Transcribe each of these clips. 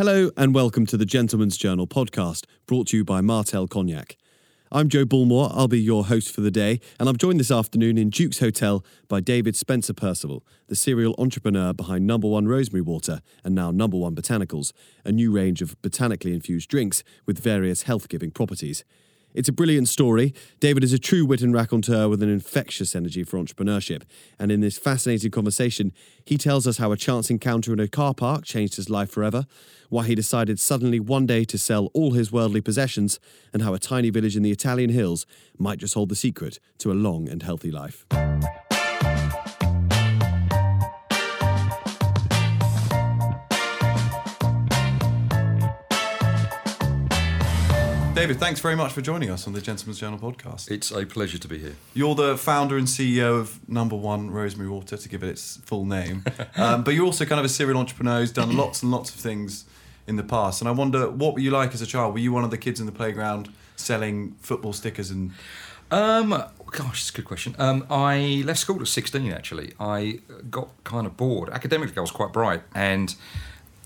Hello and welcome to the Gentleman's Journal podcast, brought to you by Martell Cognac. I'm Joe Bullmore, I'll be your host for the day, and I'm joined this afternoon in Duke's Hotel by David Spencer Percival, the serial entrepreneur behind Number One Rosemary Water and now Number One Botanicals, a new range of botanically infused drinks with various health giving properties. It's a brilliant story. David is a true wit and raconteur with an infectious energy for entrepreneurship. And in this fascinating conversation, he tells us how a chance encounter in a car park changed his life forever, why he decided suddenly one day to sell all his worldly possessions, and how a tiny village in the Italian hills might just hold the secret to a long and healthy life. David, thanks very much for joining us on the Gentleman's Journal podcast. It's a pleasure to be here. You're the founder and CEO of Number One Rosemary Water, to give it its full name. um, but you're also kind of a serial entrepreneur who's done lots and lots of things in the past. And I wonder, what were you like as a child? Were you one of the kids in the playground selling football stickers and? Um, gosh, it's a good question. Um, I left school at 16. Actually, I got kind of bored. Academically, I was quite bright and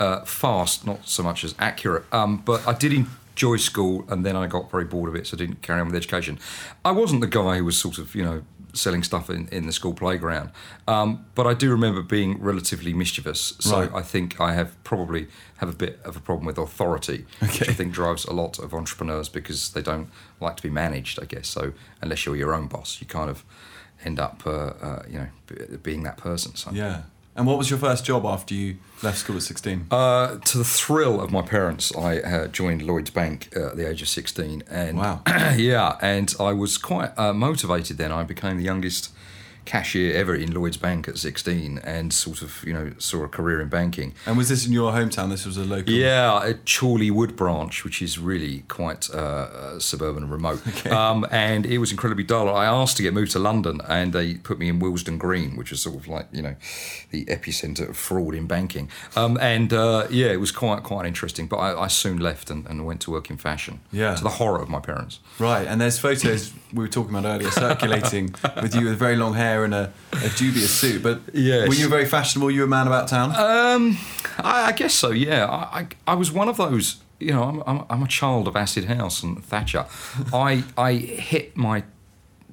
uh, fast, not so much as accurate. Um, but I did enjoy school, and then I got very bored of it, so I didn't carry on with education. I wasn't the guy who was sort of, you know, selling stuff in, in the school playground, um, but I do remember being relatively mischievous. So Right. I think I have probably have a bit of a problem with authority, which I think drives a lot of entrepreneurs because they don't like to be managed. I guess so. Unless you're your own boss, you kind of end up, uh, uh, you know, b- being that person. So. Yeah. And what was your first job after you left school at 16? Uh, to the thrill of my parents, I uh, joined Lloyd's Bank uh, at the age of 16. And Wow. yeah, and I was quite uh, motivated then. I became the youngest cashier ever in Lloyd's Bank at 16 and sort of, you know, saw a career in banking. and was this in your hometown? This was a local. Yeah, at Chorleywood branch, which is really quite uh, uh, suburban and remote. Um, and it was incredibly dull. I asked to get moved to London, and they put me in Willesden Green, which is sort of like you know the epicenter of fraud in banking. Um, and uh, yeah, it was quite quite interesting. But I, I soon left and, and went to work in fashion. Yeah. to the horror of my parents. Right. And there's photos we were talking about earlier circulating with you with very long hair and a, a dubious suit. But Yes. were you very fashionable? You were a man about town? Um, I, I guess so. Yeah, I, I, I was one of those. You know, I'm, I'm, I'm a child of acid house and Thatcher. I I hit my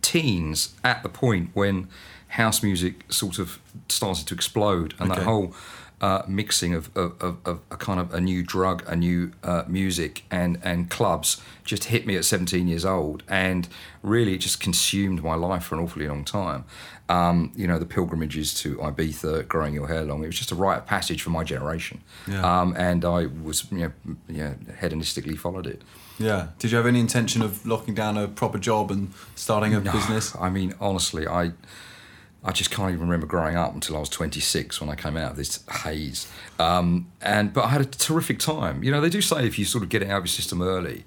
teens at the point when house music sort of started to explode, and Okay. that whole uh, mixing of, of, of, of a kind of a new drug, a new uh, music, and and clubs just hit me at 17 years old, and really it just consumed my life for an awfully long time. Um, you know, the pilgrimages to Ibiza, growing your hair long, it was just a rite of passage for my generation. Yeah. Um, and I was, you know, yeah, hedonistically followed it. yeah. Did you have any intention of locking down a proper job and starting a No, business? I mean, honestly, I I just can't even remember growing up until I was 26 when I came out of this haze. Um, and but I had a terrific time. You know, they do say if you sort of get it out of your system early,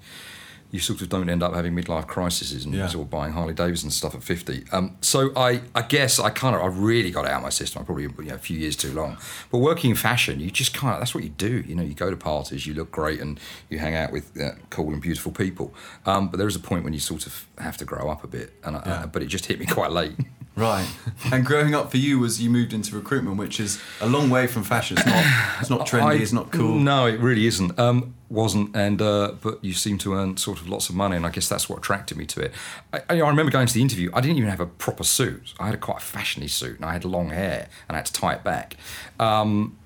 you sort of don't end up having midlife crises and Yeah. sort of buying Harley Davidson stuff at 50. Um, so I, I guess I kind of, I really got it out of my system. I probably, you know, a few years too long. But working in fashion, you just kind of, that's what you do. You know, you go to parties, you look great and you hang out with uh, cool and beautiful people. Um, but there is a point when you sort of have to grow up a bit. And I, Yeah. uh, but it just hit me quite late. Right. And growing up for you was you moved into recruitment, which is a long way from fashion. It's not. It's not trendy. I- it's not cool. No, it really isn't. Um, wasn't, and uh, but you seem to earn sort of lots of money, and I guess that's what attracted me to it. I, I I remember going to the interview. I didn't even have a proper suit. I had a quite fashiony suit, and I had long hair, and I had to tie it back. Um,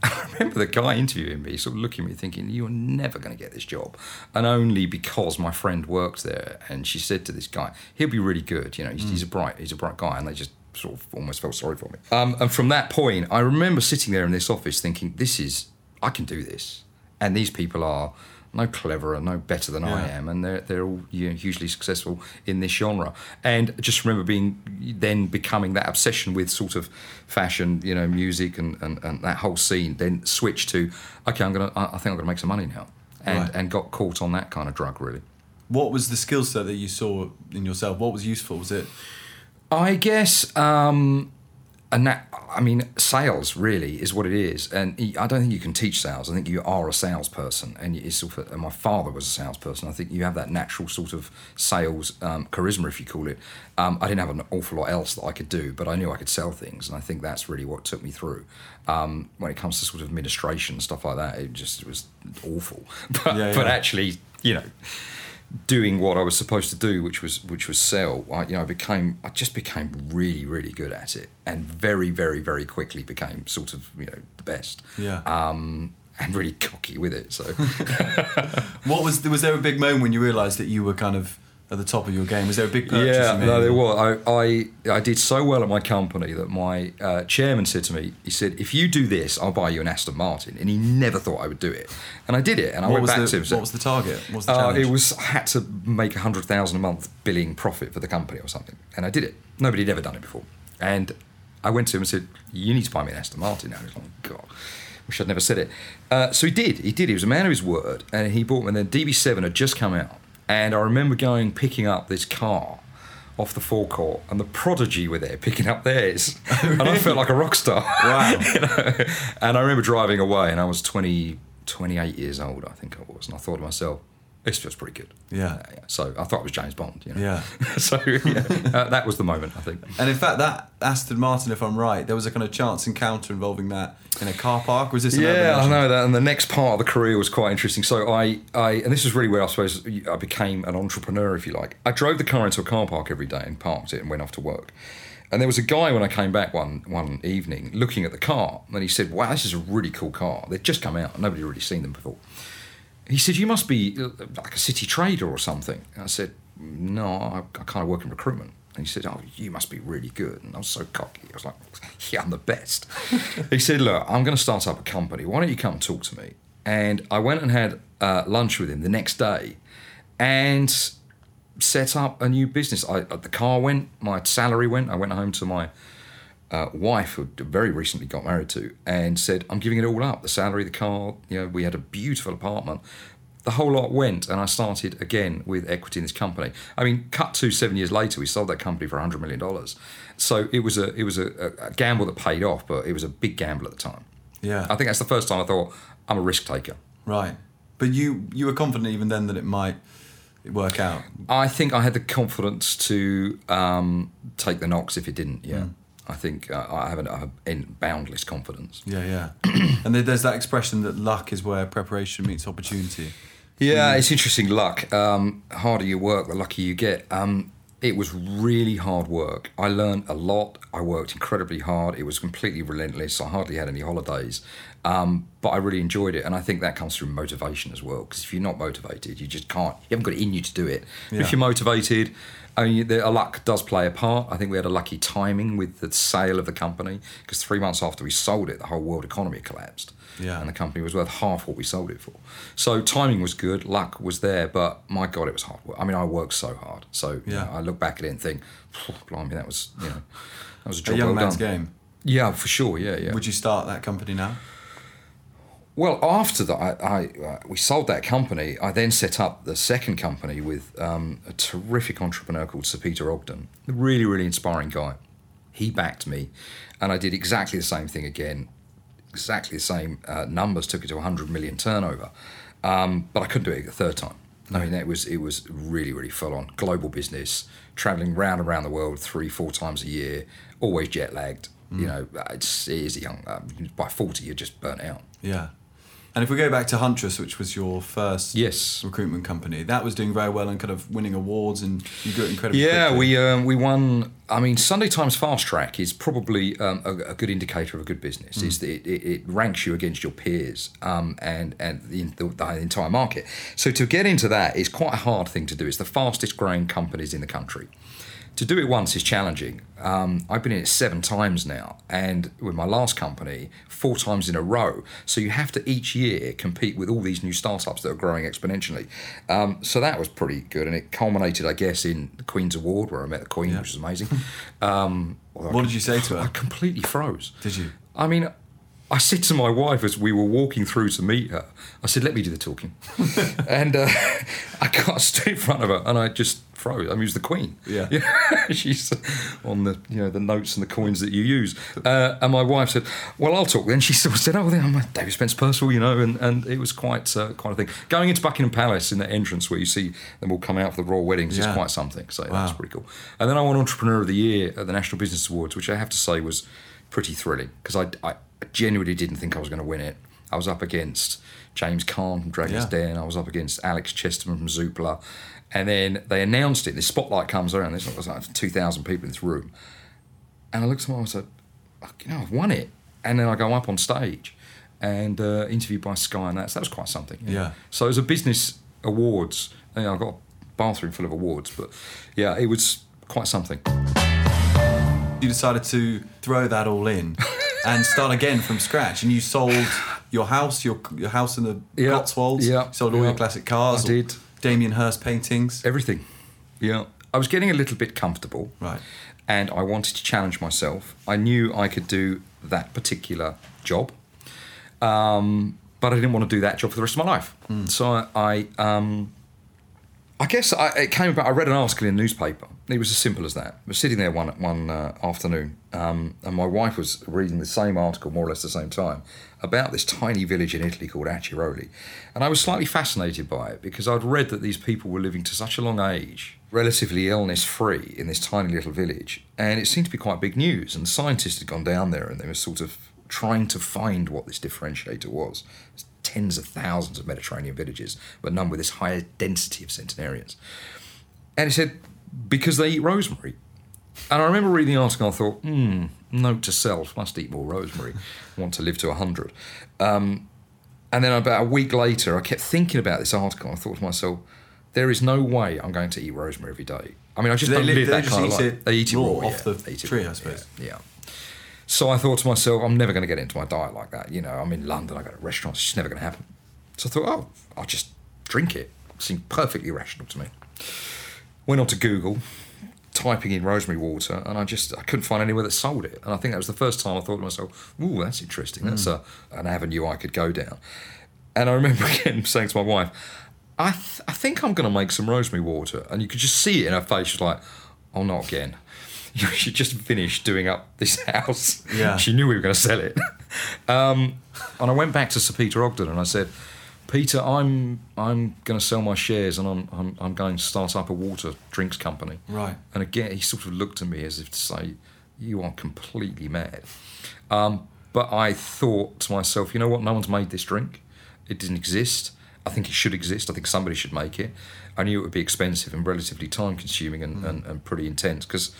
I remember the guy interviewing me, sort of looking at me, thinking, "You're never going to get this job," and only because my friend worked there, and she said to this guy, "He'll be really good. You know, he's, he's a bright, he's a bright guy," and they just sort of almost felt sorry for me. Um, and from that point, I remember sitting there in this office thinking, "This is, I can do this," and these people are no cleverer, no better than I am, and they're they're all you know, hugely successful in this genre. And just remember being then becoming that obsession with sort of fashion, you know, music and, and, and that whole scene. Then switch to okay, I'm gonna I I think I'm gonna make some money now, and Right. and got caught on that kind of drug really. What was the skill set that you saw in yourself? What was useful? Was it I guess um, and that I mean, sales really is what it is, and I don't think you can teach sales. I think you are a salesperson, and it's sort of, and my father was a salesperson. I think you have that natural sort of sales um, charisma, if you call it. Um, I didn't have an awful lot else that I could do, but I knew I could sell things, and I think that's really what took me through. Um, when it comes to sort of administration and stuff like that, it just it was awful. But, Yeah, but actually, you know, doing what I was supposed to do, which was which was sell. I, you know, I became I just became really really good at it, and very very very quickly became sort of you know the best. Yeah. Um, and really cocky with it. So What was there? was there a big moment when you realised that you were kind of at the top of your game? Was there a big purchase? yeah, no, there was. I, I I did so well at my company that my uh, chairman said to me, he said, "If you do this, I'll buy you an Aston Martin." And he never thought I would do it, and I did it. And I What went was, back the, to him. said, what was the target? What was the Uh, it was I had to make a hundred thousand a month billing profit for the company or something, and I did it. Nobody had ever done it before, and I went to him and said, "You need to buy me an Aston Martin now." And he was like, "God, wish I'd never said it." Uh, so he did. He did. He was a man of his word, and he bought me. And then DB7 had just come out, and I remember going picking up this car. Off the forecourt, and the Prodigy were there picking up theirs, oh, and I felt like a rock star. Wow. you know? And I remember driving away, and I was 20, 28 years old, I think I was, and I thought to myself, this feels pretty good. Yeah. So I thought it was James Bond. You know? Yeah. so yeah, uh, that was the moment, I think. And in fact, that Aston Martin, if I'm right, there was a kind of chance encounter involving that in a car park. Was this? Yeah, I know that. And the next part of the career was quite interesting. So I, I, and this is really where I suppose I became an entrepreneur, if you like. I drove the car into a car park every day and parked it and went off to work. And there was a guy when I came back one one evening looking at the car, and he said, "Wow, this is a really cool car. They'd just come out. Nobody had really seen them before." He said, "You must be uh, like a city trader or something." And I said, "No, I, I kind of work in recruitment." And he said, "Oh, you must be really good." And I was so cocky. I was like, "Yeah, I'm the best." he said, "Look, I'm going to start up a company. Why don't you come talk to me?" And I went and had uh, lunch with him the next day, and set up a new business. I, the car went, my salary went. I went home to my uh, wife, who very recently got married to, and said, "I'm giving it all up. The salary, the car. You know, we had a beautiful apartment. The whole lot went, and I started again with equity in this company. I mean, cut to seven years later, we sold that company for 100 million dollars. So it was a it was a, a gamble that paid off, but it was a big gamble at the time. Yeah. I think that's the first time I thought I'm a risk taker. Right. But you you were confident even then that it might work out. I think I had the confidence to um, take the knocks if it didn't. Yeah, Mm. I think uh, I have an, I have in boundless confidence. Yeah, yeah. and there's that expression that luck is where preparation meets opportunity. Yeah, it's interesting. Luck. Um, harder you work, the luckier you get. Um, it was really hard work. I learned a lot. I worked incredibly hard. It was completely relentless. I hardly had any holidays, um, but I really enjoyed it. And I think that comes through motivation as well. Because if you're not motivated, you just can't. You haven't got it in you to do it. Yeah. If you're motivated, I mean, the, luck does play a part. I think we had a lucky timing with the sale of the company because three months after we sold it, the whole world economy collapsed. Yeah. And the company was worth half what we sold it for. So timing was good, luck was there, but my God, it was hard work. I mean, I worked so hard. So you Yeah. know, I look back at it and think, blimey, that was you know, that was a job A young well man's done. game. Yeah, for sure. Yeah, yeah. Would you start that company now? Well, after that, I, I uh, we sold that company. I then set up the second company with um, a terrific entrepreneur called Sir Peter Ogden, a really, really inspiring guy. He backed me, and I did exactly the same thing again, exactly the same uh, numbers. Took it to 100 million turnover, um, but I couldn't do it a third time. I mean, it was it was really, really full on global business, traveling round and around the world three, four times a year, always jet lagged. You know, it's, it is young. By 40, you're just burnt out. Yeah. And if we go back to Huntress, which was your first Yes. recruitment company, that was doing very well and kind of winning awards, and you grew it incredibly Yeah, quickly. we um, we won. I mean, Sunday Times Fast Track is probably um, a, a good indicator of a good business. Is that it, it, it ranks you against your peers um, and and the, the, the entire market. So to get into that is quite a hard thing to do. It's the fastest growing companies in the country. To do it once is challenging. Um, I've been in it seven times now, and with my last company, four times in a row. So you have to each year compete with all these new startups that are growing exponentially. Um, so that was pretty good, and it culminated, I guess, in the Queen's Award where I met the Queen, which was amazing. Um, although I What did you say to her? I completely froze. Did you? I mean, I said to my wife as we were walking through to meet her, I said, "Let me do the talking," and uh, I got stood in front of her and I just froze. I mean, it was the Queen. Yeah. she's on the you know the notes and the coins that you use. Uh, and my wife said, "Well, I'll talk." Then she sort of said, "Oh, then I'm David Spencer Percival," you know, and, and it was quite uh, quite a thing. Going into Buckingham Palace in the entrance where you see them all come out for the royal weddings Yeah. is quite something. So Wow. that's pretty cool. And then I won Entrepreneur of the Year at the National Business Awards, which I have to say was pretty thrilling because I, I genuinely didn't think I was going to win it. I was up against James Caan from Dragon's Yeah. Den. I was up against Alex Chesterman from Zoopla. And then they announced it. The spotlight comes around. There's like 2,000 people in this room. And I looked at them and I said, you know, I've won it. And then I go up on stage and uh, interviewed by Sky, and that's, that was quite something. Yeah. So it was a business awards, you know, I got a bathroom full of awards, but yeah, it was quite something. You decided to throw that all in and start again from scratch, and you sold your house, your your house in the Yeah, Cotswolds. yeah, sold all yeah. your classic cars. I did. Damien Hirst paintings. Everything. Yeah. I was getting a little bit comfortable. Right. And I wanted to challenge myself. I knew I could do that particular job. Um, but I didn't want to do that job for the rest of my life. So I, I, um, I guess I, it came about. I read an article in a newspaper. It was as simple as that. I was sitting there one one uh, afternoon, um, and my wife was reading the same article, more or less the same time, about this tiny village in Italy called Acciaroli, and I was slightly fascinated by it because I'd read that these people were living to such a long age, relatively illness free, in this tiny little village, and it seemed to be quite big news. And scientists had gone down there, and they were sort of trying to find what this differentiator was. Tens of thousands of Mediterranean villages, but none with this higher density of centenarians. And he said, because they eat rosemary. And I remember reading the article and I thought, hmm, note to self, must eat more rosemary. want to live to 100. Um, and then about a week later, I kept thinking about this article and I thought to myself, there is no way I'm going to eat rosemary every day. I mean, I just Do they don't li- live they that just kind of eat life. it They eat it raw raw, off yeah. the They eat it tree, I suppose? Yeah, yeah. So I thought to myself, I'm never going to get into my diet like that. You know, I'm in London, I go to restaurants, it's just never going to happen. So I thought, oh, I'll just drink it. seemed perfectly rational to me. Went on to Google, typing in rosemary water, and I just I couldn't find anywhere that sold it. And I think that was the first time I thought to myself, "Ooh, that's interesting. That's hmm. a, an avenue I could go down." And I remember again saying to my wife, "I th- I think I'm going to make some rosemary water," and you could just see it in her face. She's like, "Oh, not again." She just finished doing up this house. Yeah. She knew we were going to sell it. Um, and I went back to Sir Peter Ogden and I said, Peter, I'm I'm going to sell my shares and I'm, I'm I'm going to start up a water drinks company. Right. And again, he sort of looked at me as if to say, "You are completely mad." Um, but I thought to myself, you know what? No one's made this drink. It didn't exist. I think it should exist. I think somebody should make it. I knew it would be expensive and relatively time consuming and, and, and pretty intense. Because,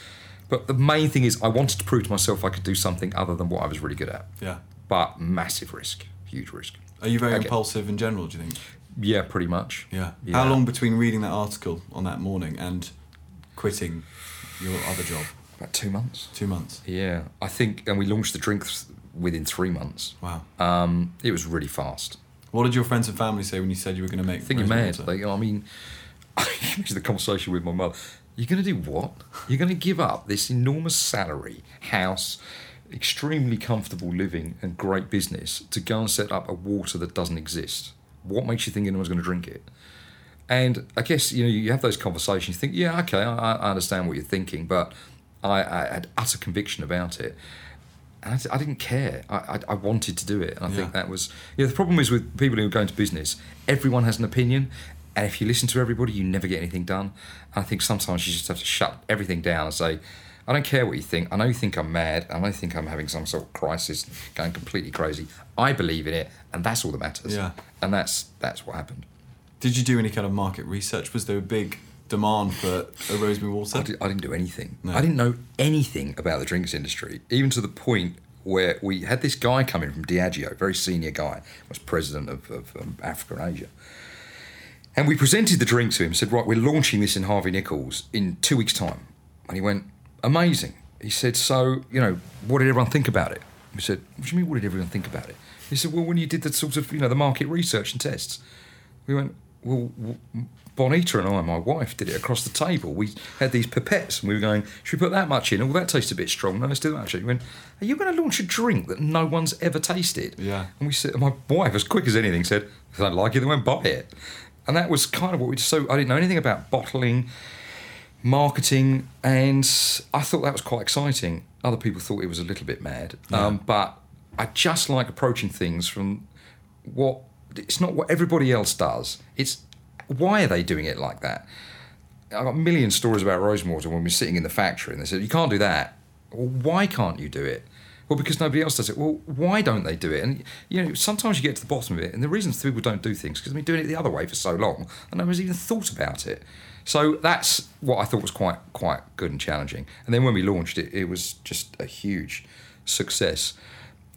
but the main thing is, I wanted to prove to myself I could do something other than what I was really good at. Yeah. But massive risk, huge risk. Are you very Okay. impulsive in general? Do you think? Yeah, pretty much. Yeah. Yeah. How long between reading that article on that morning and quitting your other job? About two months. Two months. Yeah, I think, and we launched the drink th- within three months. Wow. Um, it was really fast. What did your friends and family say when you said you were going to make? I think you're mad. Like, I mean, I the conversation with my mother. You're going to do what? You're going to give up this enormous salary, house, extremely comfortable living, and great business to go and set up a water that doesn't exist. What makes you think anyone's going to drink it? And I guess you know you have those conversations. You think, yeah, okay, I, I understand what you're thinking, but I, I had utter conviction about it, and I, I didn't care. I, I, I wanted to do it, and I think that was. You know, the problem is with people who go into business, everyone has an opinion, and if you listen to everybody, you never get anything done. And I think sometimes you just have to shut everything down and say. I don't care what you think. I know you think I'm mad. I know you think I'm having some sort of crisis, going completely crazy. I believe in it, and that's all that matters. Yeah. And that's that's what happened. Did you do any kind of market research? Was there a big demand for a rosemary water? I, did, I didn't do anything. No. I didn't know anything about the drinks industry, even to the point where we had this guy come in from Diageo, very senior guy, was president of, of um, Africa and Asia. And we presented the drink to him, said, Right, we're launching this in Harvey Nichols in two weeks' time. And he went, Amazing. He said, So, you know, what did everyone think about it? We said, What do you mean, what did everyone think about it? He said, Well, when you did the sort of, you know, the market research and tests, we went, well, Bonita and I, my wife, did it across the table. We had these pipettes and we were going, should we put that much in? Oh, that tastes a bit strong. No, let's do that much. We went, are you going to launch a drink that no one's ever tasted? Yeah. And we said, my wife, as quick as anything, said, if they don't like it, they won't buy it. And that was kind of what we so I didn't know anything about bottling, marketing, and I thought that was quite exciting. Other people thought it was a little bit mad, um, but I just like approaching things from what it's not what everybody else does. It's why are they doing it like that? I've got a million stories about Rosewater when we were sitting in the factory and they said, You can't do that. Well, why can't you do it? Well, because nobody else does it. Well, why don't they do it? And, you know, sometimes you get to the bottom of it, and the reasons people don't do things because they've been doing it the other way for so long and no one's even thought about it. So that's what I thought was quite quite good and challenging. And then when we launched it, it was just a huge success,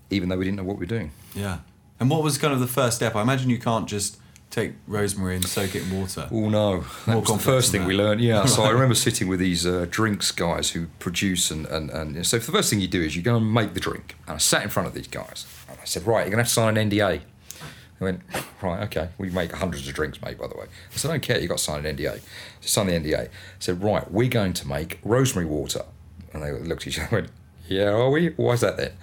even though we didn't know what we were doing. Yeah. And what was kind of the first step? I imagine you can't just take rosemary and soak it in water. Oh no, that was the first thing we that. learned. Yeah, so I remember sitting with these uh, drinks guys who produce and, and and so the first thing you do is you go and make the drink. And I sat in front of these guys and I said, right, you're gonna have to sign an NDA. They went, right, okay. We make hundreds of drinks, mate. By the way, I said, I don't care. You got to sign an NDA. So sign the NDA. I said, right, we're going to make rosemary water. And they looked at each other and went, yeah, are we? Why is that then?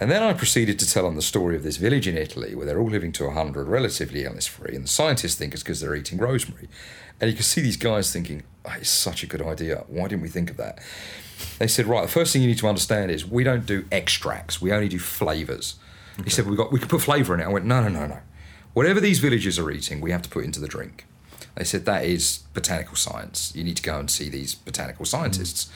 And then I proceeded to tell them the story of this village in Italy where they're all living to 100, relatively illness free, and the scientists think it's because they're eating rosemary. And you can see these guys thinking, oh, it's such a good idea. Why didn't we think of that? They said, right, the first thing you need to understand is we don't do extracts, we only do flavours. He said, we got we could put flavour in it. I went, no, no, no, no. Whatever these villagers are eating, we have to put into the drink. They said, that is botanical science. You need to go and see these botanical scientists.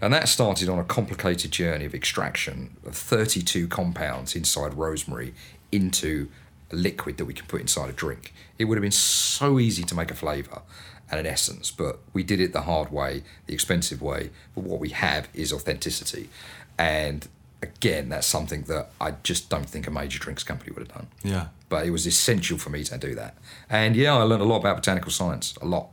And that started on a complicated journey of extraction of 32 compounds inside rosemary into a liquid that we can put inside a drink. It would have been so easy to make a flavour and an essence, but we did it the hard way, the expensive way. But what we have is authenticity. And again, that's something that I just don't think a major drinks company would have done. Yeah. But it was essential for me to do that. And yeah, I learned a lot about botanical science, a lot.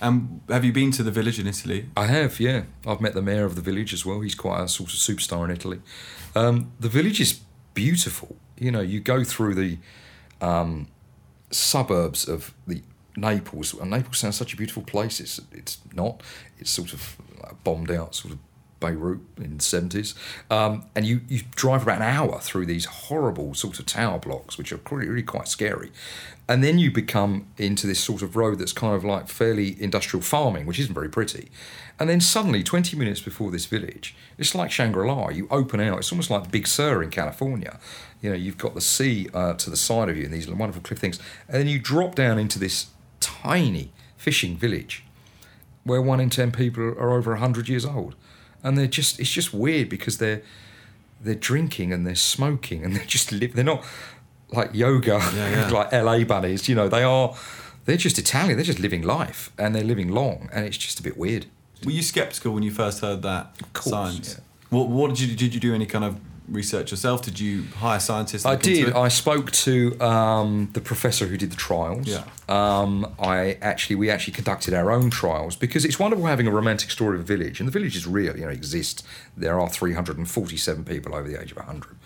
And have you been to the village in Italy? I have, yeah. I've met the mayor of the village as well. He's quite a sort of superstar in Italy. Um, the village is beautiful. You know, you go through the um, suburbs of the Naples. And Naples sounds such a beautiful place. It's it's not. It's sort of like bombed out, sort of Beirut in the seventies. Um, and you you drive about an hour through these horrible sort of tower blocks, which are really, really quite scary. And then you become into this sort of road that's kind of like fairly industrial farming, which isn't very pretty. And then suddenly, 20 minutes before this village, it's like Shangri La. You open out, it's almost like Big Sur in California. You know, you've got the sea uh, to the side of you and these wonderful cliff things. And then you drop down into this tiny fishing village where one in 10 people are over 100 years old. And they're just, it's just weird because they're, they're drinking and they're smoking and they're just live. They're not like yoga, Yeah, yeah. like LA bunnies. You know, they are. They're just Italian. They're just living life, and they're living long, and it's just a bit weird. Were you skeptical when you first heard that course, science? yeah. What What did you did you do any kind of research yourself? Did you hire scientists? I did. I spoke to um, the professor who did the trials. Yeah. Um, I actually, we actually conducted our own trials because it's wonderful having a romantic story of a village, and the village is real. You know, exists. There are 347 people over the age of 100.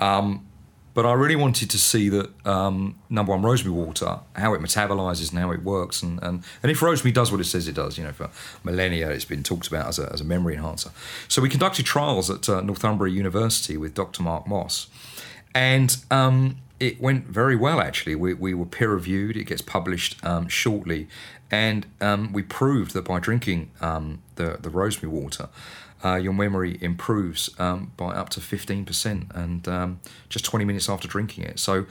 Um, but I really wanted to see that um, number one, rosemary water, how it metabolizes and how it works, and, and and if rosemary does what it says it does, you know, for millennia it's been talked about as a, as a memory enhancer. So we conducted trials at uh, Northumbria University with Dr. Mark Moss, and um, it went very well actually. We, we were peer reviewed. It gets published um, shortly, and um, we proved that by drinking um, the the rosemary water, uh, your memory improves um, by up to fifteen percent, and um, just twenty minutes after drinking it. So.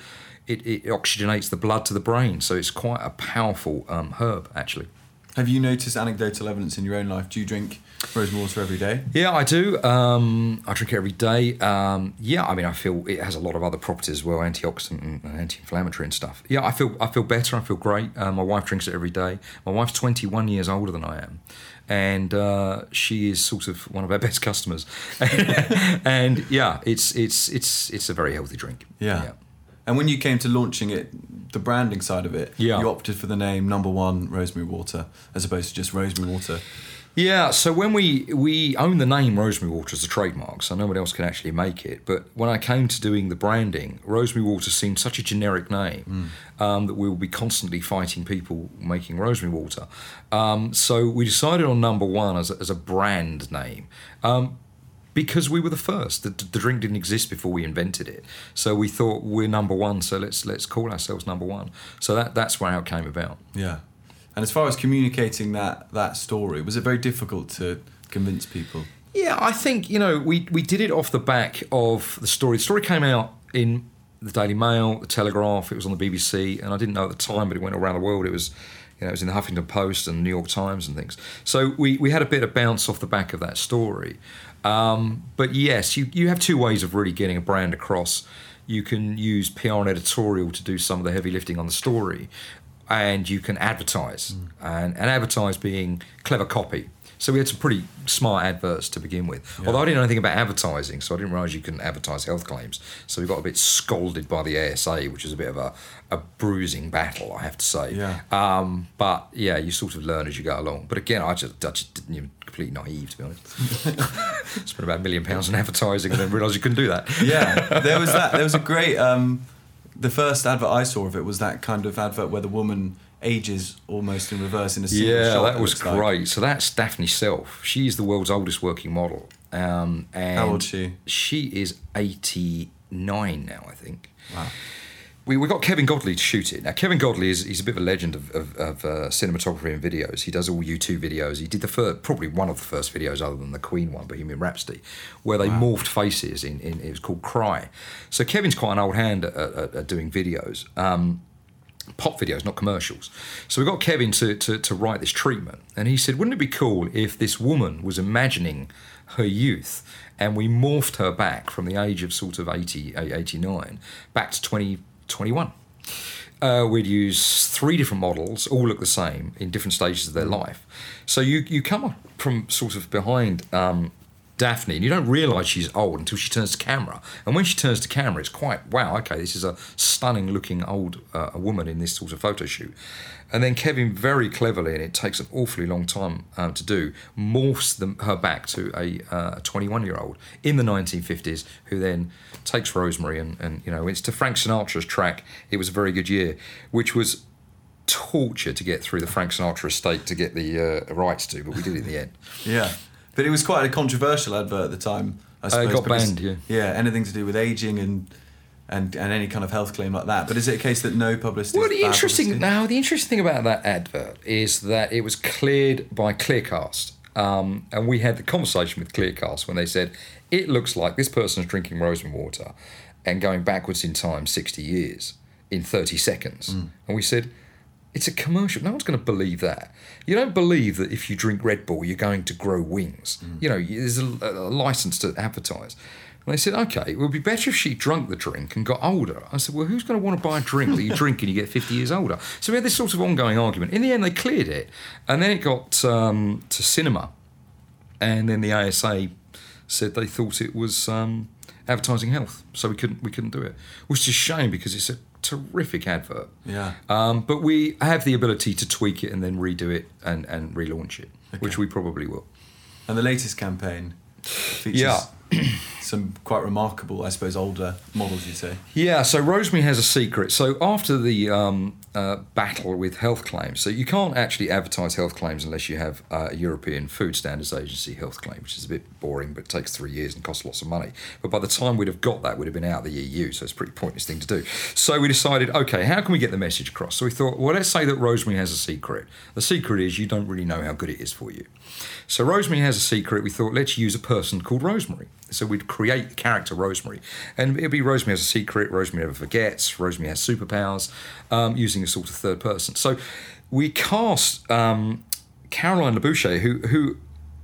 It, it oxygenates the blood to the brain, so it's quite a powerful um, herb, actually. Have you noticed anecdotal evidence in your own life? Do you drink rosemary water every day? Yeah, I do. Um, I drink it every day. Um, yeah, I mean, I feel it has a lot of other properties as well, antioxidant and anti-inflammatory and stuff. Yeah, I feel I feel better. I feel great. Uh, my wife drinks it every day. My wife's 21 years older than I am, and uh, she is sort of one of our best customers. and yeah, it's it's it's it's a very healthy drink. Yeah. And when you came to launching it, the branding side of it, Yeah. you opted for the name Number One Rosemary Water as opposed to just Rosemary Water. Yeah, so when we we own the name Rosemary Water as a trademark, so no one else can actually make it. But when I came to doing the branding, Rosemary Water seemed such a generic name um, that we will be constantly fighting people making Rosemary Water. Um, so we decided on number one as a, as a brand name. Um, because we were the first, the, the drink didn't exist before we invented it. So we thought we're number one, so let's let's call ourselves number one. So that that's where how it came about. Yeah. And as far as communicating that that story, was it very difficult to convince people? Yeah, I think you know we we did it off the back of the story. The story came out in the Daily Mail, the Telegraph. It was on the BBC, and I didn't know at the time, but it went around the world. It was. You know, it was in the Huffington Post and New York Times and things. So we, we had a bit of bounce off the back of that story. Um, but yes, you, you have two ways of really getting a brand across. You can use PR and editorial to do some of the heavy lifting on the story, and you can advertise, and, and advertise being clever copy. So we had some pretty smart adverts to begin with. Although I didn't know anything about advertising, so I didn't realise you couldn't advertise health claims. So we got a bit scolded by the ASA, which is a bit of a, a bruising battle, I have to say. Yeah. Um, but yeah, you sort of learn as you go along. But again, I just, I just didn't even completely naive to be honest. Spent about a million pounds on advertising and then realised you couldn't do that. Yeah, there was that. There was a great. Um, the first advert I saw of it was that kind of advert where the woman ages almost in reverse in a single Yeah, shot. that was looks like. great. So that's Daphne Self. She's the world's oldest working model. Um, and How old is she? She is 89 now, I think. Wow. We, we got Kevin Godley to shoot it. Now, Kevin Godley is he's a bit of a legend of, of, of uh, cinematography and videos. He does all U2 videos. He did the first, probably one of the first videos other than the Queen one, Bohemian Rhapsody, where they morphed faces in, in, it was called Cry. So Kevin's quite an old hand at, at, at doing videos. Um, pop videos, not commercials. So we got Kevin to, to, to write this treatment. And he said, wouldn't it be cool if this woman was imagining her youth and we morphed her back from the age of sort of 80, 89 back to 2021? uh, we'd use three different models, all look the same in different stages of their life. So you you come up from sort of behind um, Daphne, and you don't realise she's old until she turns to camera. And when she turns to camera, it's quite wow. Okay, this is a stunning looking old uh, woman in this sort of photo shoot. And then Kevin very cleverly, and it takes an awfully long time um, to do, morphs them, her back to a 21 year old in the 1950s, who then takes Rosemary and, and you know it's to Frank Sinatra's track. It was a very good year, which was torture to get through the Frank Sinatra estate to get the uh, rights to, but we did it in the end. Yeah, but it was quite a controversial advert at the time. I Uh, it suppose got because- banned, yeah. Yeah, anything to do with aging and and and any kind of health claim like that. But is it a case that no publicity? Well, the interesting publicity? now, the interesting thing about that advert is that it was cleared by Clearcast, um, and we had the conversation with Clearcast when they said it looks like this person's drinking rosemary water and going backwards in time sixty years in thirty seconds, and we said. It's a commercial. No one's going to believe that. You don't believe that if you drink Red Bull, you're going to grow wings. You know, there's a, a license to advertise. And they said, okay, it would be better if she drunk the drink and got older. I said, well, who's going to want to buy a drink that you drink and you get 50 years older? So we had this sort of ongoing argument. In the end, they cleared it. And then it got um, to cinema. And then the ASA said they thought it was um, advertising health. So we couldn't, we couldn't do it. Which is a shame because it's a terrific advert. Yeah. Um, but we have the ability to tweak it and then redo it and, and relaunch it, which we probably will. And the latest campaign features Yeah. some quite remarkable, I suppose, older models. You'd say. Yeah, so Rosemary has a secret. So after the um, uh, battle with health claims, so you can't actually advertise health claims unless you have uh, a European Food Standards Agency health claim, which is a bit boring, but takes three years and costs lots of money. But by the time we'd have got that, we'd have been out of the EU, so it's a pretty pointless thing to do. So we decided, okay, how can we get the message across? So we thought, well, let's say that Rosemary has a secret. The secret is you don't really know how good it is for you. So Rosemary has a secret. We thought, let's use a person called Rosemary. So we'd create the character Rosemary, and it'd be Rosemary has a secret. Rosemary never forgets. Rosemary has superpowers, um, using a sort of third person. So we cast um, Caroline Labouchere, who who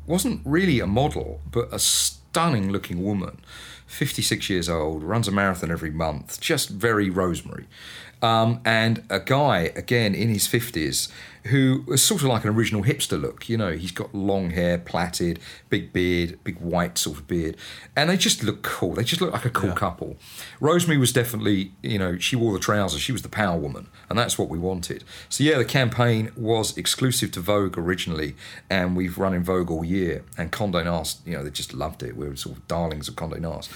wasn't really a model, but a stunning looking woman. 56 years old, runs a marathon every month, just very Rosemary. Um, and a guy, again, in his 50s, who was sort of like an original hipster look. You know, he's got long hair, plaited, big beard, big white sort of beard. And they just look cool. They just look like a cool Yeah. couple. Rosemary was definitely, you know, she wore the trousers. She was the power woman. And that's what we wanted. So, yeah, the campaign was exclusive to Vogue originally. And we've run in Vogue all year. And Condé Nast, you know, they just loved it. We were sort of darlings of Condé Nast.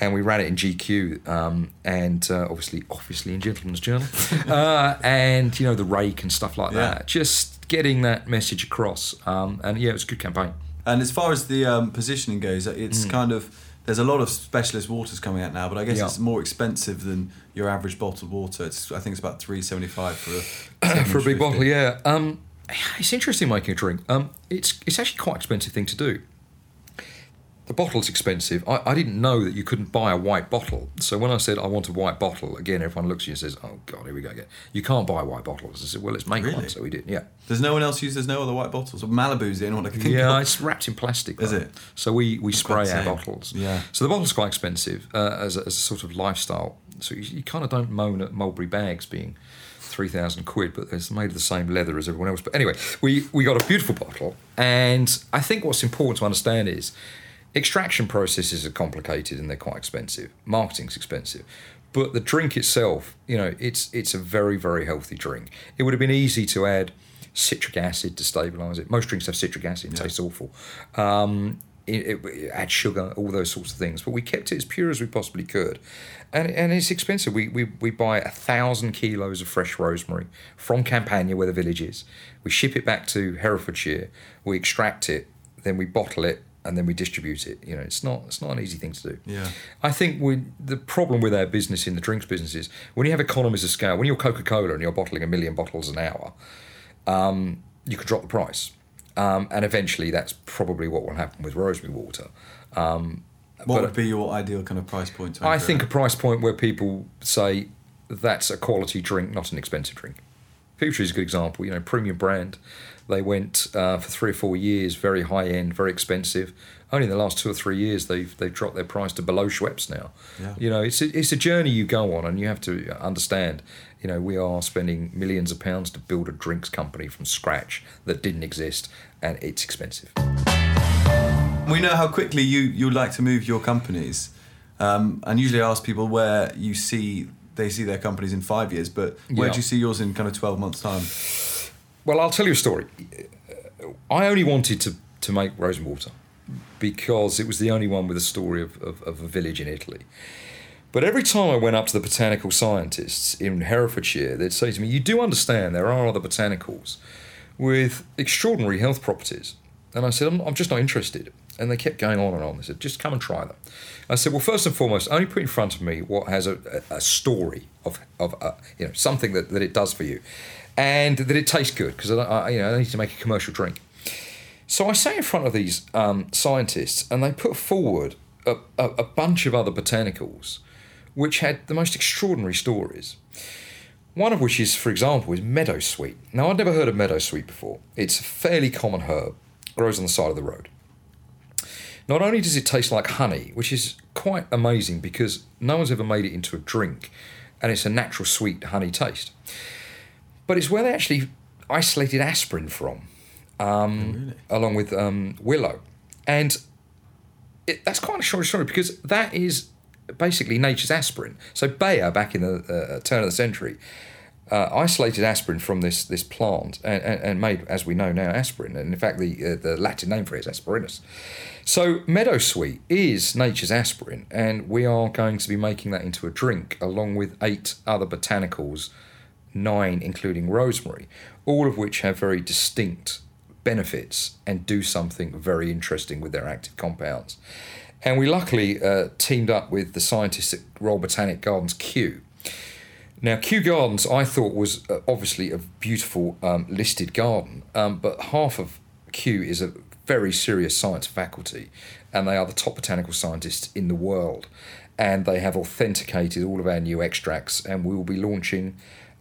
And we ran it in GQ um, and uh, obviously, obviously in Gentleman's Journal. uh, and, you know, the rake and stuff like Yeah. that. Just getting that message across. Um, and yeah, it was a good campaign. And as far as the um, positioning goes, it's Hmm. kind of there's a lot of specialist waters coming out now, but I guess Yeah. it's more expensive than your average bottled water. It's I think it's about three seventy five for a for a big bottle, yeah. Um, it's interesting making a drink. Um, it's it's actually quite an expensive thing to do. The bottle's expensive. I, I didn't know that you couldn't buy a white bottle. So when I said I want a white bottle, again, everyone looks at you and says, "Oh God, here we go again." You can't buy white bottles. I said, "Well, let's make Really? one." So we did. Yeah, There's no one else use. There's no other white bottles. Malibu's the only one I can think yeah. of. It's wrapped in plastic. Is though. it? So we we spray our bottles. Yeah. So the bottle's quite expensive uh, as, a, as a sort of lifestyle. So you, you kind of don't moan at Mulberry bags being three thousand quid, but it's made of the same leather as everyone else. But anyway, we we got a beautiful bottle, and I think what's important to understand is extraction processes are complicated and they're quite expensive. Marketing's expensive. But the drink itself, you know, it's it's a very very healthy drink. It would have been easy to add citric acid to stabilise it. Most drinks have citric acid; it tastes awful. Um, it, it, it add sugar, all those sorts of things. But we kept it as pure as we possibly could, and and it's expensive. We we, we buy a thousand kilos of fresh rosemary from Campania, where the village is. We ship it back to Herefordshire. We extract it, then we bottle it, and then we distribute it. You know, it's not it's not an easy thing to do. Yeah. I think we the problem with our business in the drinks business is when you have economies of scale, when you're Coca Cola and you're bottling a million bottles an hour, um, you could drop the price. Um, and eventually, that's probably what will happen with rosemary water. Um, What would be your ideal kind of price point? To I think a price point where people say that's a quality drink, not an expensive drink. Fever is a good example. You know, premium brand. They went uh, for three or four years, very high end, very expensive. Only in the last two or three years, they've they've dropped their price to below Schweppes now. Yeah. You know, it's a, it's a journey you go on, and you have to understand. You know, we are spending millions of pounds to build a drinks company from scratch that didn't exist, and it's expensive. We know how quickly you you like to move your companies, um, and usually I ask people where you see they see their companies in five years, but where Yeah. do you see yours in kind of twelve months' time? Well, I'll tell you a story. I only wanted to, to make Rose Water because it was the only one with a story of, of, of a village in Italy. But every time I went up to the botanical scientists in Herefordshire, they'd say to me, You do understand there are other botanicals with extraordinary health properties. And I said, I'm, I'm just not interested. And they kept going on and on. They said, Just come and try them. I said, Well, first and foremost, only put in front of me what has a, a, a story of, of uh, you know, something that, that it does for you and that it tastes good because I, I, you know, I need to make a commercial drink. So I sat in front of these um, scientists, and they put forward a, a, a bunch of other botanicals, which had the most extraordinary stories. One of which is, for example, is meadowsweet. Now, I'd never heard of meadowsweet before. It's a fairly common herb, grows on the side of the road. Not only does it taste like honey, which is quite amazing because no one's ever made it into a drink, and it's a natural sweet honey taste, but it's where they actually isolated aspirin from um, along with um, willow, and it, that's quite a short story because that is basically nature's aspirin. So Bayer, back in the uh, turn of the century, uh, isolated aspirin from this this plant and, and, and made, as we know now, aspirin. And in fact, the uh, the Latin name for it is aspirinus. So meadowsweet is nature's aspirin, and we are going to be making that into a drink along with eight other botanicals, nine including rosemary, all of which have very distinct benefits and do something very interesting with their active compounds. And we luckily uh, teamed up with the scientists at Royal Botanic Gardens Kew. Now, Kew Gardens, I thought was uh, obviously a beautiful um, listed garden, um, but half of Kew is a very serious science faculty, and they are the top botanical scientists in the world. And they have authenticated all of our new extracts, and we will be launching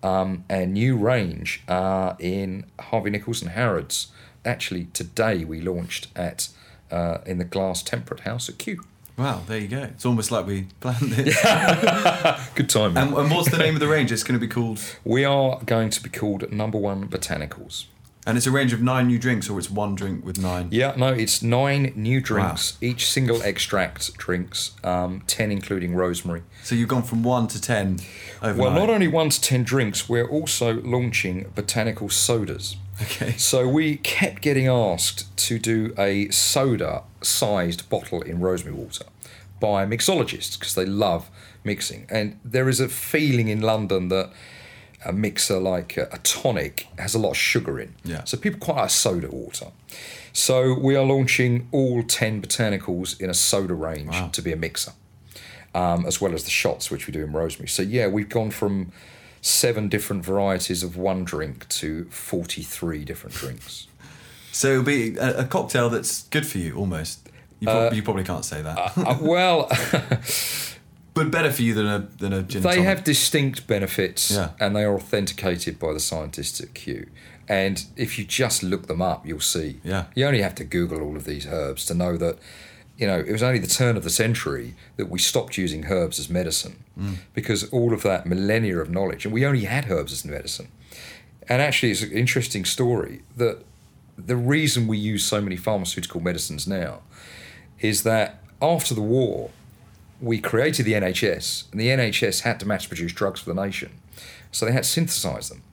um, a new range uh, in Harvey Nichols and Harrods. Actually, today we launched at uh, in the Glass Temperate House at Kew. Wow, there you go. It's almost like we planned this. Good time. and, and what's the name of the range? It's going to be called, we are going to be called Number One Botanicals. And it's a range of nine new drinks, or it's one drink with nine. Yeah, no, it's nine new drinks. Each single extract drinks, um, ten including rosemary. So you've gone from one to ten overnight. Well, not only one to ten drinks, we're also launching botanical sodas. Okay. So we kept getting asked to do a soda-sized bottle in rosemary water by mixologists because they love mixing, and there is a feeling in London that a mixer like a, a tonic has a lot of sugar in. Yeah. So people quite like soda water. So we are launching all ten botanicals in a soda range Wow. to be a mixer um, as well as the shots which we do in rosemary. So yeah, we've gone from seven different varieties of one drink to forty-three different drinks. So it'll be a, a cocktail that's good for you, almost. You, prob- you probably can't say that, Uh, well, but better for you than a than a gin. they have distinct benefits, Yeah. and they are authenticated by the scientists at Kew. And if you just look them up, you'll see. Yeah. You only have to Google all of these herbs to know that, you know, it was only the turn of the century that we stopped using herbs as medicine mm. because all of that millennia of knowledge, and we only had herbs as medicine. And actually, it's an interesting story that the reason we use so many pharmaceutical medicines now is that after the war, we created the NHS, and the NHS had to mass produce drugs for the nation. So they had to synthesize them.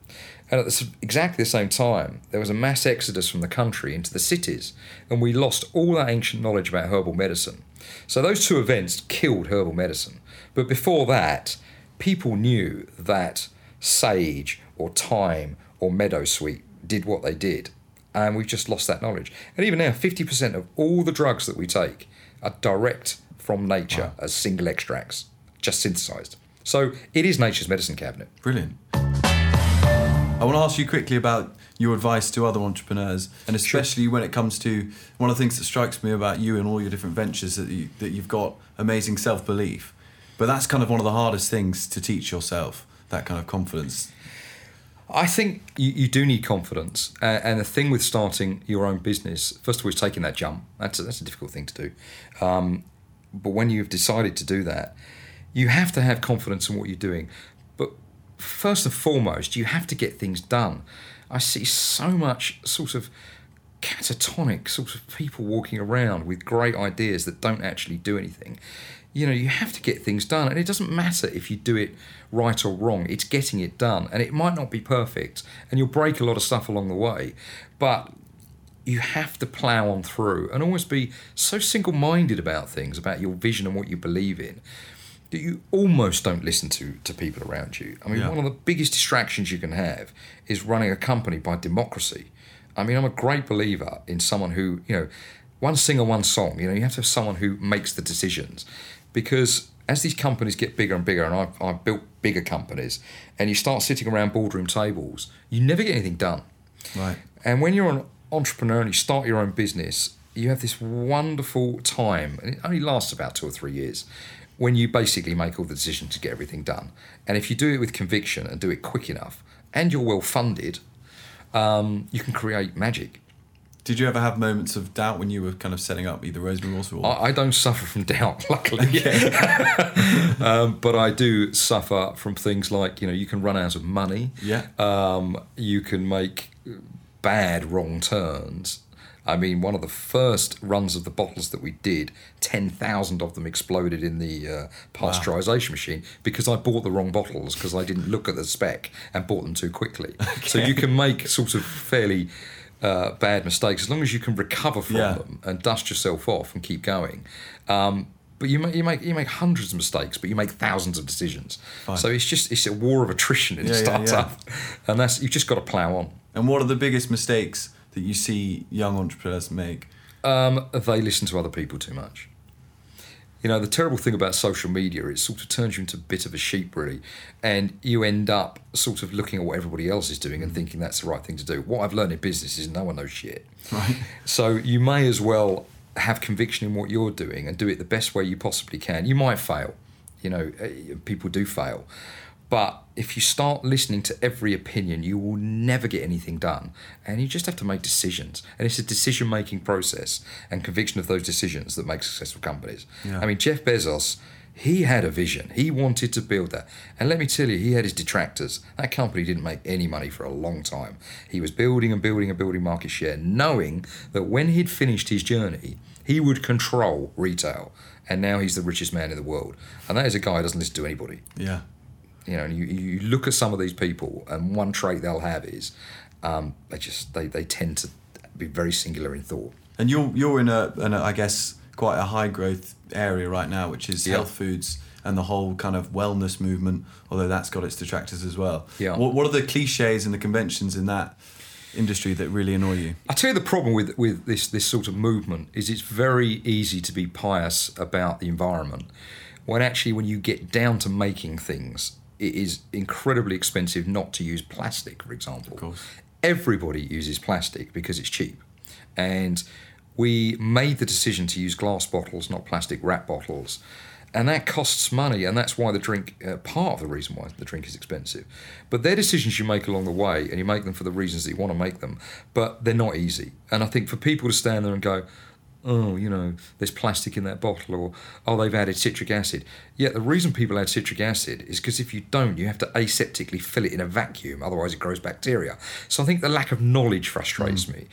And at the, exactly the same time, there was a mass exodus from the country into the cities, and we lost all that ancient knowledge about herbal medicine. So those two events killed herbal medicine. But before that, people knew that sage or thyme or meadowsweet did what they did. And we've just lost that knowledge. And even now, 50% of all the drugs that we take are direct from nature as single extracts, just synthesized. So it is nature's medicine cabinet. Brilliant. I want to ask you quickly about your advice to other entrepreneurs, and especially when it comes to one of the things that strikes me about you and all your different ventures that you, that you've got amazing self belief. But that's kind of one of the hardest things to teach yourself. That kind of confidence. I think you, you do need confidence. Uh, and the thing with starting your own business, first of all, is taking that jump. That's a, that's a difficult thing to do. Um, but when you've decided to do that, you have to have confidence in what you're doing. But first and foremost, you have to get things done. I see so much sort of catatonic sort of people walking around with great ideas that don't actually do anything. You know, you have to get things done, and it doesn't matter if you do it right or wrong, it's getting it done. And it might not be perfect, and you'll break a lot of stuff along the way, but you have to plow on through and always be so single minded about things, about your vision and what you believe in, that you almost don't listen to, to people around you. I mean, Yeah. one of the biggest distractions you can have is running a company by democracy. I mean, I'm a great believer in someone who, you know, one singer, one song. You know, you have to have someone who makes the decisions because as these companies get bigger and bigger, and I've, I've built bigger companies, and you start sitting around boardroom tables, you never get anything done. Right. And when you're an entrepreneur and you start your own business, you have this wonderful time, and it only lasts about two or three years, when you basically make all the decisions to get everything done. And if you do it with conviction and do it quick enough, and you're well funded, um, you can create magic. Did you ever have moments of doubt when you were kind of setting up either Rosemary Water or? I, I don't suffer from doubt, luckily. um, but I do suffer from things like, you know, you can run out of money. Yeah. Um, you can make bad wrong turns. I mean, one of the first runs of the bottles that we did, 10,000 of them exploded in the uh, pasteurization machine because I bought the wrong bottles because I didn't look at the spec and bought them too quickly. So you can make sort of fairly uh, bad mistakes as long as you can recover from Yeah. them and dust yourself off and keep going. Um, but you make you make you make hundreds of mistakes, but you make thousands of decisions. So it's just it's a war of attrition in a Yeah, yeah, yeah. startup, and that's you've just got to plow on. And what are the biggest mistakes that you see young entrepreneurs make? Um, they listen to other people too much. You know, the terrible thing about social media, it sort of turns you into a bit of a sheep, really. And you end up sort of looking at what everybody else is doing and thinking that's the right thing to do. What I've learned in business is no one knows shit. Right. So you may as well have conviction in what you're doing and do it the best way you possibly can. You might fail. You know, eh, people do fail. But if you start listening to every opinion, you will never get anything done. And you just have to make decisions. And it's a decision making process and conviction of those decisions that make successful companies. Yeah. I mean, Jeff Bezos, he had a vision. He wanted to build that. And let me tell you, he had his detractors. That company didn't make any money for a long time. He was building and building and building market share, knowing that when he'd finished his journey, he would control retail. And now he's the richest man in the world. And that is a guy who doesn't listen to anybody Yeah. You know, you, you look at some of these people, and one trait they'll have is um, they just they, they tend to be very singular in thought. And you're you're in a, in a I guess quite a high growth area right now, which is Yeah. health foods and the whole kind of wellness movement. Although that's got its detractors as well. Yeah. What What are the cliches and the conventions in that industry that really annoy you? I tell you, the problem with with this this sort of movement is it's very easy to be pious about the environment, when actually when you get down to making things, it is incredibly expensive not to use plastic, for example. Of course. Everybody uses plastic because it's cheap, and we made the decision to use glass bottles, not plastic wrap bottles. And that costs money, and that's why the drink, uh, part of the reason why the drink is expensive. But they're decisions you make along the way, and you make them for the reasons that you want to make them, but they're not easy. And I think for people to stand there and go, oh, you know, there's plastic in that bottle, or oh, they've added citric acid. Yeah, the reason people add citric acid is because if you don't, you have to aseptically fill it in a vacuum, otherwise it grows bacteria. So I think the lack of knowledge frustrates hmm. me.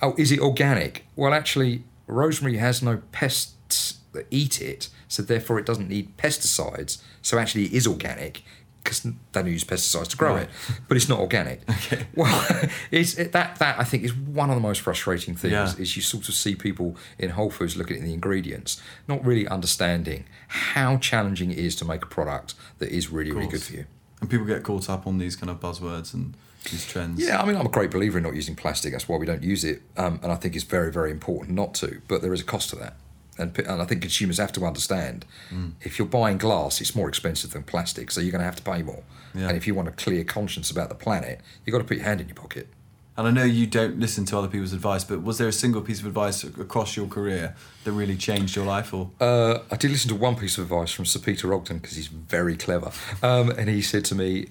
Oh, is it organic? Well, actually, rosemary has no pests that eat it, so therefore it doesn't need pesticides. So actually, it is organic because they don't use pesticides to grow Right. it, but it's not organic. Okay. Well, it's it, that that I think is one of the most frustrating things. Yeah. Is you sort of see people in Whole Foods looking at the ingredients, not really understanding how challenging it is to make a product that is really really good for you. And people get caught up on these kind of buzzwords and these trends. Yeah, I mean, I'm a great believer in not using plastic. That's why we don't use it, um, and I think it's very, very important not to. But there is a cost to that, and, and I think consumers have to understand Mm. if you're buying glass, it's more expensive than plastic, so you're going to have to pay more. Yeah. And if you want a clear conscience about the planet, you've got to put your hand in your pocket. And I know you don't listen to other people's advice, but was there a single piece of advice across your career that really changed your life? Or Uh, I did listen to one piece of advice from Sir Peter Ogden because he's very clever. Um, and he said to me,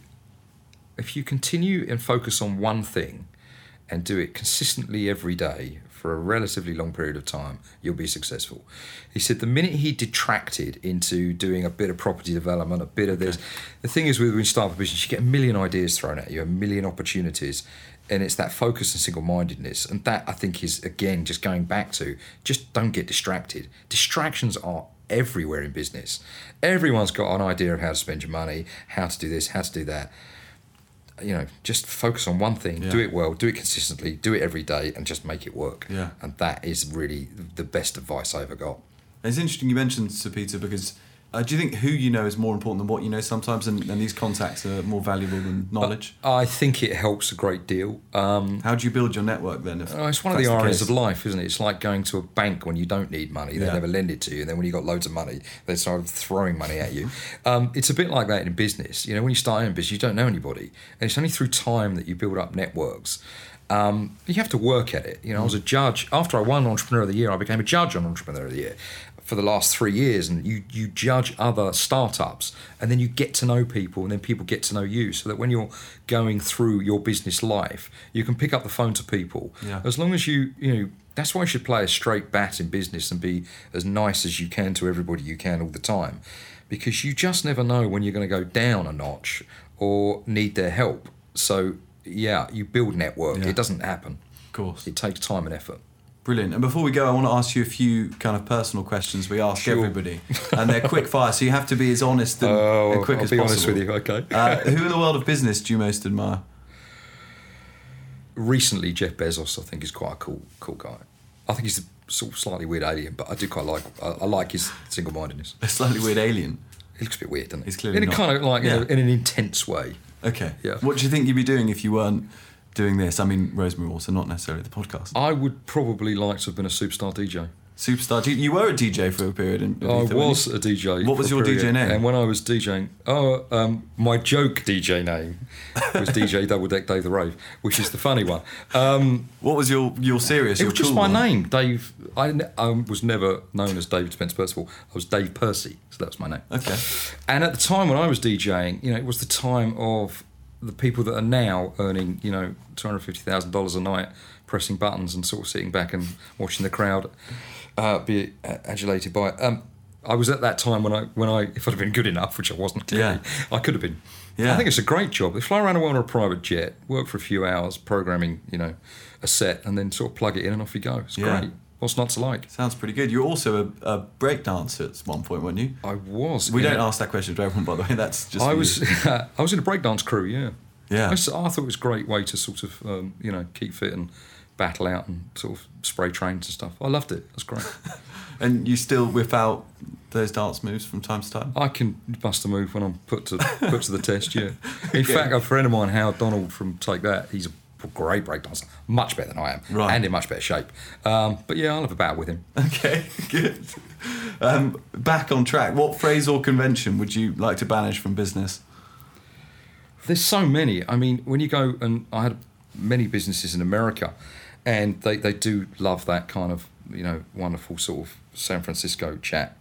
if you continue and focus on one thing and do it consistently every day for a relatively long period of time, you'll be successful. He said the minute he detracted into doing a bit of property development, a bit of this, the thing is with when you start a business, you get a million ideas thrown at you, a million opportunities. And it's that focus and single mindedness. And that I think is, again, just going back to just don't get distracted. Distractions are everywhere in business. Everyone's got an idea of how to spend your money, how to do this, how to do that you know, just focus on one thing, do it well, do it consistently, do it every day, and just make it work. Yeah. And that is really the best advice I ever got. It's interesting you mentioned Sir Peter because uh, do you think who you know is more important than what you know sometimes, and, and these contacts are more valuable than knowledge? I think it helps a great deal. Um, How do you build your network then? If oh, it's one of the ironies of life, isn't it? It's like going to a bank when you don't need money; they Yeah. never lend it to you, and then when you've got loads of money, they start throwing money at you. Um, it's a bit like that in business. You know, when you start in business, you don't know anybody, and it's only through time that you build up networks. Um, you have to work at it. You know, I was a judge after I won Entrepreneur of the Year. I became a judge on Entrepreneur of the Year for the last three years, and you you judge other startups, and then you get to know people, and then people get to know you, so that when you're going through your business life, you can pick up the phone to people. Yeah. As long as you you know. That's why you should play a straight bat in business and be as nice as you can to everybody you can all the time, because you just never know when you're going to go down a notch or need their help. So yeah, you build network. Yeah. It doesn't happen. Of course. It takes time and effort. Brilliant. And before we go, I want to ask you a few kind of personal questions we ask Sure. everybody. And they're quick fire, so you have to be as honest and, Oh, and quick I'll as be honest with you. Okay. uh, who in the world of business do you most admire? Recently, Jeff Bezos, I think, is quite a cool, cool guy. I think he's a sort of slightly weird alien, but I do quite like. I, I like his single-mindedness. A slightly weird alien. He looks a bit weird, doesn't he? He's clearly in a not. kind of like Yeah. in, a, in an intense way. Okay. Yeah. What do you think you'd be doing if you weren't doing this? I mean, Rosemary Water, not necessarily the podcast. I would probably like to have been a superstar DJ. Superstar. You, you were a DJ for a period. In, I Ibiza, weren't was a DJ. What was your DJ name? And when I was DJing, oh, um, my joke DJ name was DJ Double Deck Dave the Rave, which is the funny one. Um, What was your your serious? it your was just my one? name, Dave. I, I was never known as David Spencer Percival. I was Dave Percy, so that was my name. Okay. And at the time when I was DJing, you know, it was the time of the people that are now earning, you know, two hundred fifty thousand dollars a night, pressing buttons and sort of sitting back and watching the crowd uh, be adulated by. it. Um, I was at that time when I, when I, if I'd have been good enough, which I wasn't clearly, I could have been. Yeah. I think it's a great job. They fly around the world on a private jet, work for a few hours, programming, you know, a set, and then sort of plug it in and off you go. It's Yeah. great. What's not to like? Sounds pretty good. You're also a, a break dancer at one point, weren't you? I was. We in don't ask that question to everyone, by the way. That's just. I was. I was in a breakdance crew, yeah. Yeah. I, I thought it was a great way to sort of um, you know keep fit and battle out and sort of spray trains and stuff. I loved it. That's great. And you still whip out those dance moves from time to time. I can bust a move when I'm put to put to the test. Yeah. In fact, a friend of mine, Howard Donald from Take That, he's a great breakdancer, much better than I am, Right. and in much better shape. Um, but yeah, I'll have a battle with him. Okay, good. Um, back on track. What phrase or convention would you like to banish from business? There's so many. I mean, when you go and I had many businesses in America, and they, they do love that kind of you know wonderful sort of San Francisco chat.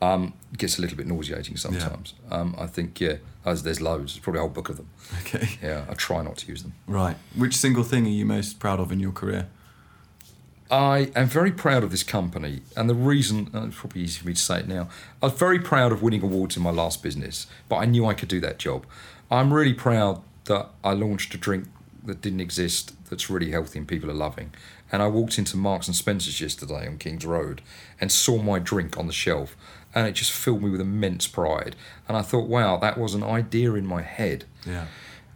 Um, gets a little bit nauseating sometimes. Um, I think yeah, there's, there's loads. There's probably a whole book of them. Okay. Yeah, I try not to use them. Right. Which single thing are you most proud of in your career? I am very proud of this company, and the reason uh, it's probably easy for me to say it now. I was very proud of winning awards in my last business, but I knew I could do that job. I'm really proud that I launched a drink that didn't exist that's really healthy and people are loving. And I walked into Marks and Spencer's yesterday on Kings Road and saw my drink on the shelf, and it just filled me with immense pride. And I thought, wow, that was an idea in my head. Yeah.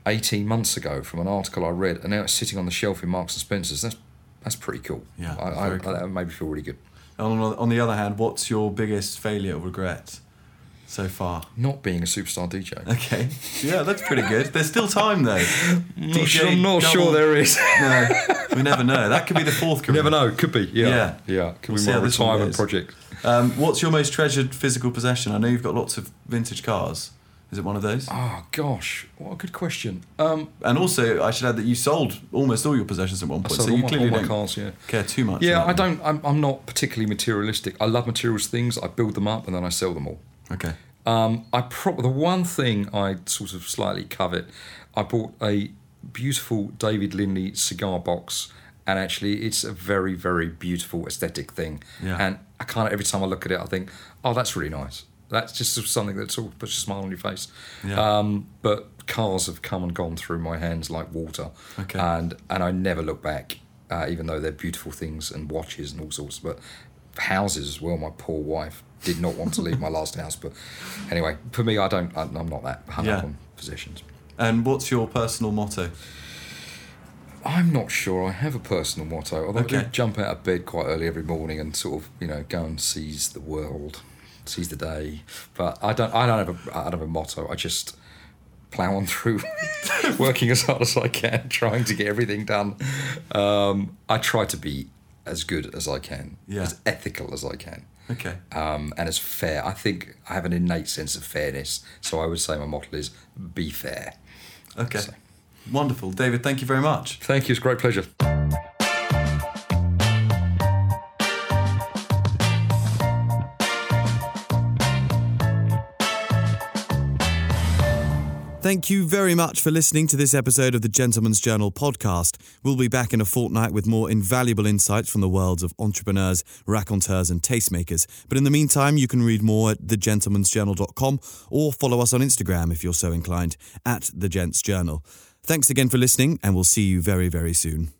18 months ago from an article I read, and now it's sitting on the shelf in Marks and Spencer's. That's that's pretty cool. Yeah, I, I, cool. that made me feel really good. On, on the other hand, what's your biggest failure or regret so far? Not being a superstar DJ. Okay. Yeah, that's pretty good. There's still time though. Not sure, I'm not sure there is. No, we never know. That could be the fourth you career. never know. Could be. Yeah. Yeah. Yeah. Could We'll be my how this one retirement project. Um, what's your most treasured physical possession? I know you've got lots of vintage cars. Is it one of those? Oh gosh, what a good question. Um, And also, I should add that you sold almost all your possessions at one I point, sold so all you my, clearly don't cars. Yeah. care too much. Yeah, I don't. I'm, I'm not particularly materialistic. I love materials things. I build them up and then I sell them all. Okay. Um, I pro- the one thing I sort of slightly covet, I bought a beautiful David Linley cigar box, and actually it's a very very beautiful aesthetic thing. Yeah. And I kind of every time I look at it, I think, oh, that's really nice. That's just something that sort of puts a smile on your face. Yeah. Um, but cars have come and gone through my hands like water, Okay. and and I never look back, uh, even though they're beautiful things and watches and all sorts. But houses as well. My poor wife did not want to leave my last house, but anyway, for me, I don't. I- I'm not that hung up on possessions. And what's your personal motto? I'm not sure I have a personal motto. Although I Okay. do jump out of bed quite early every morning and sort of, you know, go and seize the world, seize the day. But I don't. I don't have a. I don't have a motto. I just plow on through, working as hard as I can, trying to get everything done. Um, I try to be as good as I can, Yeah. as ethical as I can. Okay. um, and as fair. I think I have an innate sense of fairness, so I would say my motto is be fair. Okay. So- Wonderful. David, thank you very much. Thank you, it's a great pleasure. Thank you very much for listening to this episode of the Gentleman's Journal podcast. We'll be back in a fortnight with more invaluable insights from the worlds of entrepreneurs, raconteurs, and tastemakers. But in the meantime, you can read more at thegentleman'sjournal.com or follow us on Instagram if you're so inclined at The Gents Journal. Thanks again for listening, and we'll see you very, very soon.